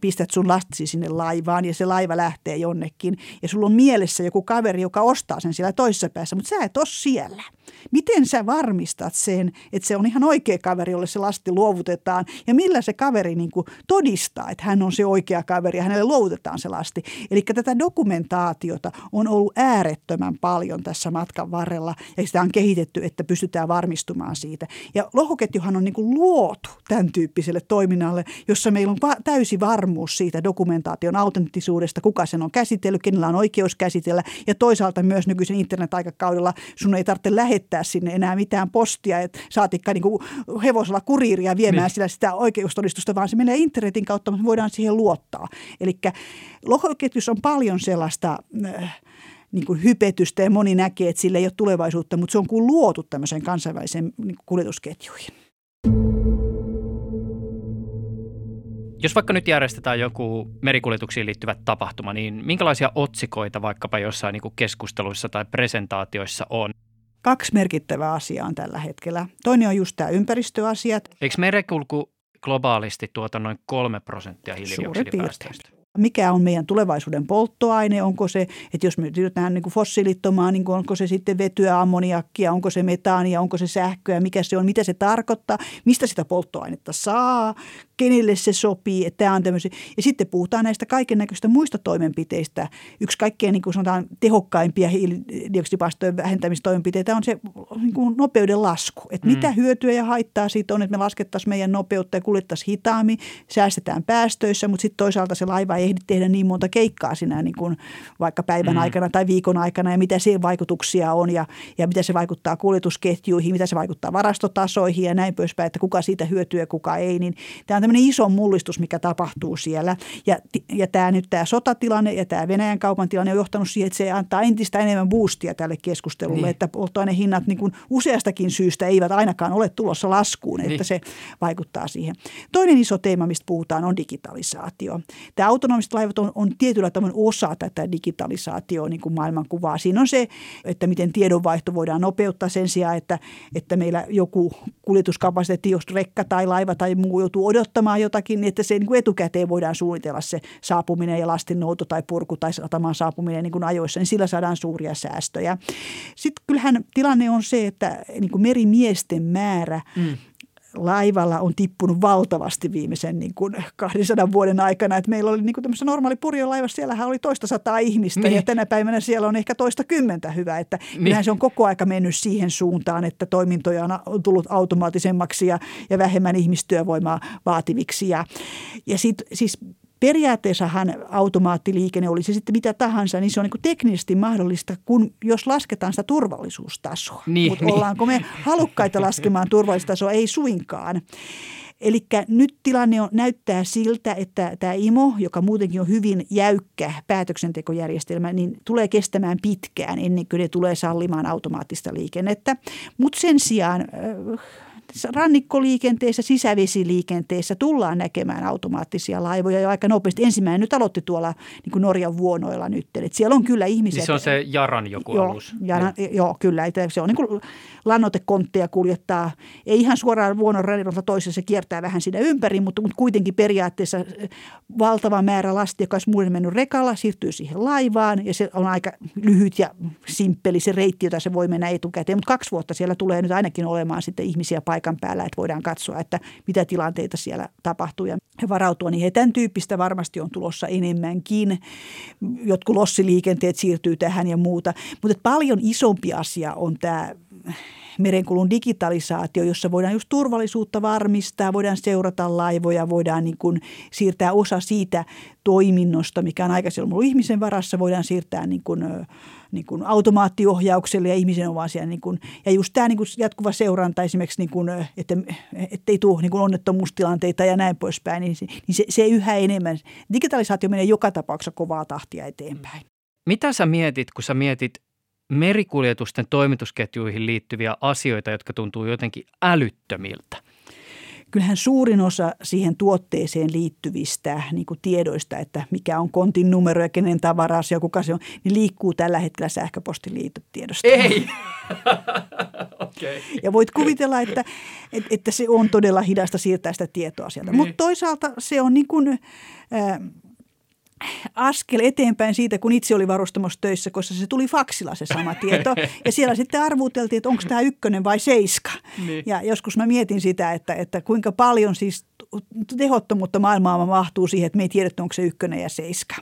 [SPEAKER 5] pistät sun lastisi sinne laivaan ja se laiva lähtee jonnekin ja sulla on mielessä joku kaveri, joka ostaa sen siellä toisessa päässä, mutta sä et ole siellä. Miten sä varmistat sen, että se on ihan oikea kaveri, jolle se lasti luovutetaan ja millä se kaveri niin kuin todistaa, että hän on se oikea kaveri ja hänelle luovutetaan se lasti. Eli tätä dokumentaatiota on ollut äärettömän paljon tässä matkan varrella ja sitä on kehitetty, että pystytään varmistumaan siitä. Ja lohkoketjuhan on niin kuin luotu tämän tyyppiselle toiminnalle, jossa meillä on täysi varmuus siitä dokumentaation autenttisuudesta, kuka sen on käsitellyt, kenellä on oikeus käsitellä ja toisaalta myös nykyisen internet-aikakaudella sun ei tarvitse lähettää sinne enää mitään postia, että saatikka niin kuin hevosella kuriiria viemään niin. sillä sitä oikeustodistusta, vaan se menee internetin kautta, mutta voidaan siihen luottaa. Eli lohkoketjussa on paljon sellaista äh, niin kuin hypetystä ja moni näkee, että sillä ei ole tulevaisuutta, mutta se on kuin luotu tämmöiseen kansainväliseen niin kuljetusketjuihin.
[SPEAKER 2] Jos vaikka nyt järjestetään joku merikuljetuksiin liittyvä tapahtuma, niin minkälaisia otsikoita vaikkapa jossain niin keskusteluissa tai presentaatioissa on?
[SPEAKER 5] Kaksi merkittävää asiaa on tällä hetkellä. Toinen on just tämä ympäristöasiat.
[SPEAKER 2] Eikö merenkulku globaalisti tuota noin kolme prosenttia hiilidioksidipäästöistä?
[SPEAKER 5] Mikä on meidän tulevaisuuden polttoaine, onko se, että jos me yritetään niin kuin fossiilittomaan, niin onko se sitten vetyä, ammoniakkia, onko se metaania, onko se sähköä, mikä se on, mitä se tarkoittaa, mistä sitä polttoainetta saa, kenelle se sopii, että tämä on tämmöisiä. Ja sitten puhutaan näistä kaiken näköistä muista toimenpiteistä. Yksi kaikkein niin kuin sanotaan tehokkaimpia hiilidioksidipäästöjen vähentämistoimenpiteitä on se niin kuin nopeuden lasku. Että mm. mitä hyötyä ja haittaa siitä on, että me laskettaisiin meidän nopeutta ja kuljettaisiin hitaammin, säästetään päästöissä, mutta sitten toisaalta se laiva ei ehdi tehdä niin monta keikkaa sinä niin kuin vaikka päivän mm. aikana tai viikon aikana ja mitä siihen vaikutuksia on ja, ja mitä se vaikuttaa kuljetusketjuihin, mitä se vaikuttaa varastotasoihin ja näin poispäin, että kuka siitä hyötyy ja kuka ei. Niin tämä on tämmöinen iso mullistus, mikä tapahtuu siellä. Ja, ja tämä nyt tämä sotatilanne ja tämä Venäjän kaupan tilanne on johtanut siihen, että se antaa entistä enemmän boostia tälle keskustelulle, niin. että polttoainehinnat niin kuin useastakin syystä eivät ainakaan ole tulossa laskuun, niin. että se vaikuttaa siihen. Toinen iso teema, mistä puhutaan, on digitalisaatio. Tämä autonomiset laivat on, on tietyllä tavalla osa tätä digitalisaatioa niin kuin maailmankuvaa. Siinä on se, että miten tiedonvaihto voidaan nopeuttaa sen sijaan, että, että meillä joku kuljetuskapasiteetti, jos rekka tai laiva tai muu joutuu odottamaan jotakin, niin että se niin kuin etukäteen voidaan suunnitella se saapuminen ja lastin nouto tai purku tai satamaan saapuminen niin kuin ajoissa, niin sillä saadaan suuria säästöjä. Sitten kyllähän tilanne on se, että niin kuin merimiesten määrä mm laivalla on tippunut valtavasti viimeisen niin kuin 200 vuoden aikana. Että meillä oli niin kuin normaali purjolaivassa, siellähän oli toista sataa ihmistä niin. ja tänä päivänä siellä on ehkä toista kymmentä hyvä. Että niin. se on koko aika mennyt siihen suuntaan, että toimintoja on tullut automaattisemmaksi ja, ja vähemmän ihmistyövoimaa vaativiksi. Ja, ja sit, siis periaatteessahan automaattiliikenne, oli se sitten mitä tahansa, niin se on niin teknisesti mahdollista, kun jos lasketaan sitä turvallisuustasoa. Niin, Mutta niin. ollaanko me halukkaita laskemaan turvallisuustasoa? Ei suinkaan. Eli nyt tilanne on, näyttää siltä, että tämä IMO, joka muutenkin on hyvin jäykkä päätöksentekojärjestelmä, niin tulee kestämään pitkään ennen kuin ne tulee sallimaan automaattista liikennettä. Mutta sen sijaan rannikkoliikenteessä, sisävesiliikenteessä tullaan näkemään automaattisia laivoja jo aika nopeasti. Ensimmäinen nyt aloitti tuolla niin kuin Norjan vuonoilla nyt. Et siellä on kyllä ihmisiä.
[SPEAKER 2] Niin se on se Jaran joku
[SPEAKER 5] joo,
[SPEAKER 2] alus.
[SPEAKER 5] Jaran, joo. joo, kyllä. Se on niin kuin lannoitekontteja kuljettaa. Ei ihan suoraan vuonon radilta toisessa, se kiertää vähän siinä ympäri, mutta, mutta kuitenkin periaatteessa eh, valtava määrä lasti, joka olisi muuten mennyt rekalla, siirtyy siihen laivaan ja se on aika lyhyt ja simppeli se reitti, jota se voi mennä etukäteen. Mutta kaksi vuotta siellä tulee nyt ainakin olemaan sitten ihmisiä paikan päällä, että voidaan katsoa, että mitä tilanteita siellä tapahtuu ja varautua. Niin tämän tyyppistä varmasti on tulossa enemmänkin. Jotkut lossiliikenteet siirtyy tähän ja muuta. Mutta paljon isompi asia on tämä merenkulun digitalisaatio, jossa voidaan just turvallisuutta varmistaa, voidaan seurata laivoja, voidaan niin kuin siirtää osa siitä toiminnosta, mikä on aikaisemmin ollut ihmisen varassa, voidaan siirtää niin kuin, niin kuin automaattiohjaukselle ja ihmisen on vaan siellä. Niin kuin, ja just tämä niin kuin jatkuva seuranta esimerkiksi, niin kuin, että ei tule niin kuin onnettomuustilanteita ja näin poispäin, niin, se, niin se, se yhä enemmän. Digitalisaatio menee joka tapauksessa kovaa tahtia eteenpäin.
[SPEAKER 2] Mitä sä mietit, kun sä mietit merikuljetusten toimitusketjuihin liittyviä asioita, jotka tuntuu jotenkin älyttömiltä?
[SPEAKER 5] Kyllähän suurin osa siihen tuotteeseen liittyvistä niin kuin tiedoista, että mikä on kontin numero ja kenen tavara ja kuka se on, niin liikkuu tällä hetkellä sähköpostiliitytiedosta.
[SPEAKER 2] Ei! okay.
[SPEAKER 5] Ja voit kuvitella, että, että, että se on todella hidasta siirtää sitä tietoa sieltä. Niin. Mutta toisaalta se on niin kuin, äh, askel eteenpäin siitä, kun itse oli varustamossa töissä, koska se tuli faksilla se sama tieto. Ja siellä sitten arvuteltiin, että onko tämä ykkönen vai seiska. Niin. Ja joskus mä mietin sitä, että, että kuinka paljon siis tehottomuutta maailmaa mahtuu siihen, että me ei tiedetä, onko se ykkönen ja seiska.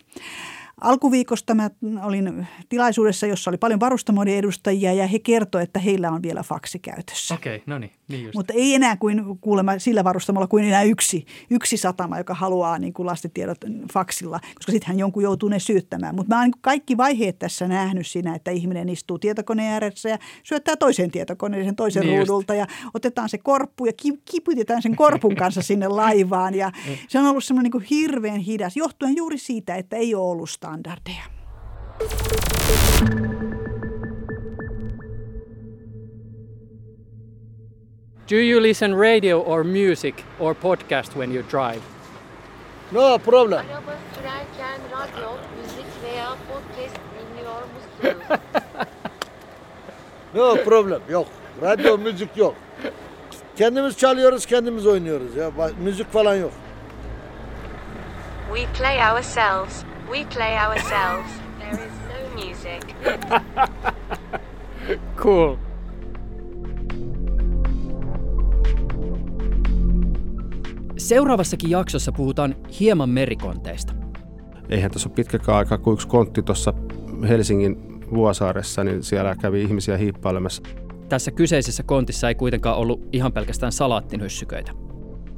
[SPEAKER 5] Alkuviikosta mä olin tilaisuudessa, jossa oli paljon varustamoiden edustajia ja he kertoivat, että heillä on vielä faksi käytössä.
[SPEAKER 2] Okei, okay, no niin. Niin
[SPEAKER 5] Mutta ei enää kuin kuulemma sillä varustamalla kuin enää yksi, yksi satama, joka haluaa niin kuin lastitiedot faksilla, koska sittenhän jonkun joutuu ne syyttämään. Mutta mä oon niin kaikki vaiheet tässä nähnyt siinä, että ihminen istuu tietokoneen ääressä ja syöttää toiseen tietokoneeseen toisen niin ruudulta just. ja otetaan se korppu ja kiputetaan sen korpun kanssa sinne laivaan. Ja se on ollut semmoinen niin hirveän hidas, johtuen juuri siitä, että ei ole ollut standardeja.
[SPEAKER 2] Do you listen radio or music or podcast when you drive?
[SPEAKER 3] No problem.
[SPEAKER 4] Araba sürerken radyo, müzik veya podcast dinliyor musunuz?
[SPEAKER 3] no problem. Yok. Radyo, müzik yok. Kendimiz çalıyoruz, kendimiz oynuyoruz ya. Müzik falan yok.
[SPEAKER 4] We play ourselves. We play ourselves. There is no music.
[SPEAKER 2] cool. Seuraavassakin jaksossa puhutaan hieman merikonteista.
[SPEAKER 7] Eihän tässä ole pitkäkään aikaa, kun yksi kontti tuossa Helsingin Vuosaaressa, niin siellä kävi ihmisiä hiippailemassa.
[SPEAKER 2] Tässä kyseisessä kontissa ei kuitenkaan ollut ihan pelkästään salaattinhyssyköitä.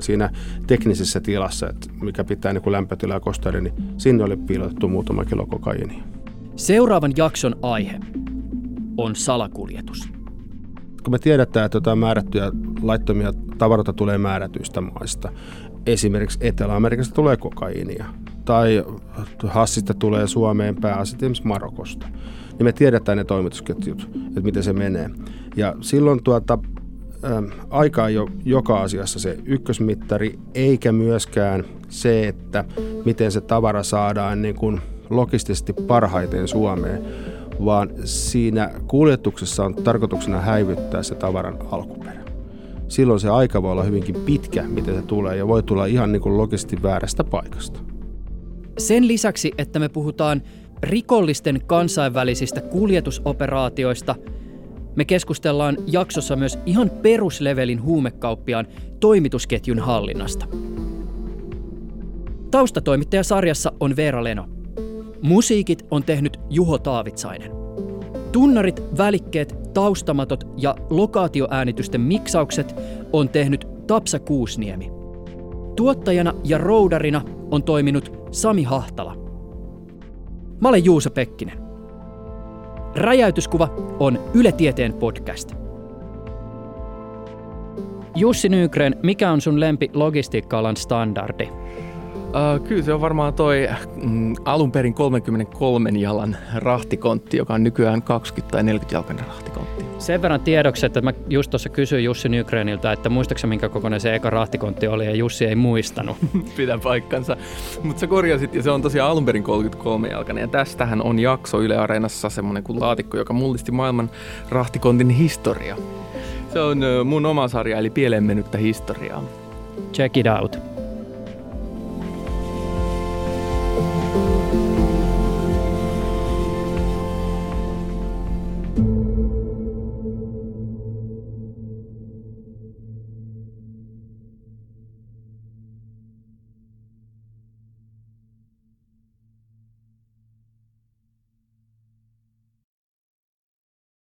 [SPEAKER 7] Siinä teknisessä tilassa, että mikä pitää niin lämpötilaa kosteuden, niin sinne oli piilotettu muutama kilo kokainia.
[SPEAKER 2] Seuraavan jakson aihe on salakuljetus
[SPEAKER 7] kun me tiedetään, että jotain määrättyjä laittomia tavaroita tulee määrätyistä maista, esimerkiksi Etelä-Amerikasta tulee kokaiinia tai hassista tulee Suomeen pääasiassa esimerkiksi Marokosta, niin me tiedetään ne toimitusketjut, että miten se menee. Ja silloin tuota, aika ei ole joka asiassa se ykkösmittari, eikä myöskään se, että miten se tavara saadaan niin kuin logistisesti parhaiten Suomeen, vaan siinä kuljetuksessa on tarkoituksena häivyttää se tavaran alkuperä. Silloin se aika voi olla hyvinkin pitkä, miten se tulee, ja voi tulla ihan niin kuin logisti väärästä paikasta.
[SPEAKER 2] Sen lisäksi, että me puhutaan rikollisten kansainvälisistä kuljetusoperaatioista, me keskustellaan jaksossa myös ihan peruslevelin huumekauppiaan toimitusketjun hallinnasta. Taustatoimittaja sarjassa on Veera Leno. Musiikit on tehnyt Juho Taavitsainen. Tunnarit, välikkeet, taustamatot ja lokaatioäänitysten miksaukset on tehnyt Tapsa Kuusniemi. Tuottajana ja roudarina on toiminut Sami Hahtala. Mä olen Juuso Pekkinen. Räjäytyskuva on Yle Tieteen podcast. Jussi Nygren, mikä on sun lempi logistiikka-alan standardi?
[SPEAKER 8] Uh, kyllä se on varmaan toi mm, alun perin 33 jalan rahtikontti, joka on nykyään 20 tai 40 jalkainen rahtikontti.
[SPEAKER 2] Sen verran tiedoksi, että mä just tuossa kysyin Jussi Nygreniltä, että muistaaksä minkä kokoinen se eka rahtikontti oli ja Jussi ei muistanut.
[SPEAKER 8] Pidä paikkansa. Mutta sä korjasit ja se on tosiaan alun perin 33 jalkainen ja tästähän on jakso Yle Areenassa semmoinen kuin laatikko, joka mullisti maailman rahtikontin historia. Se on mun oma sarja eli pieleen mennyttä historiaa.
[SPEAKER 2] Check it out.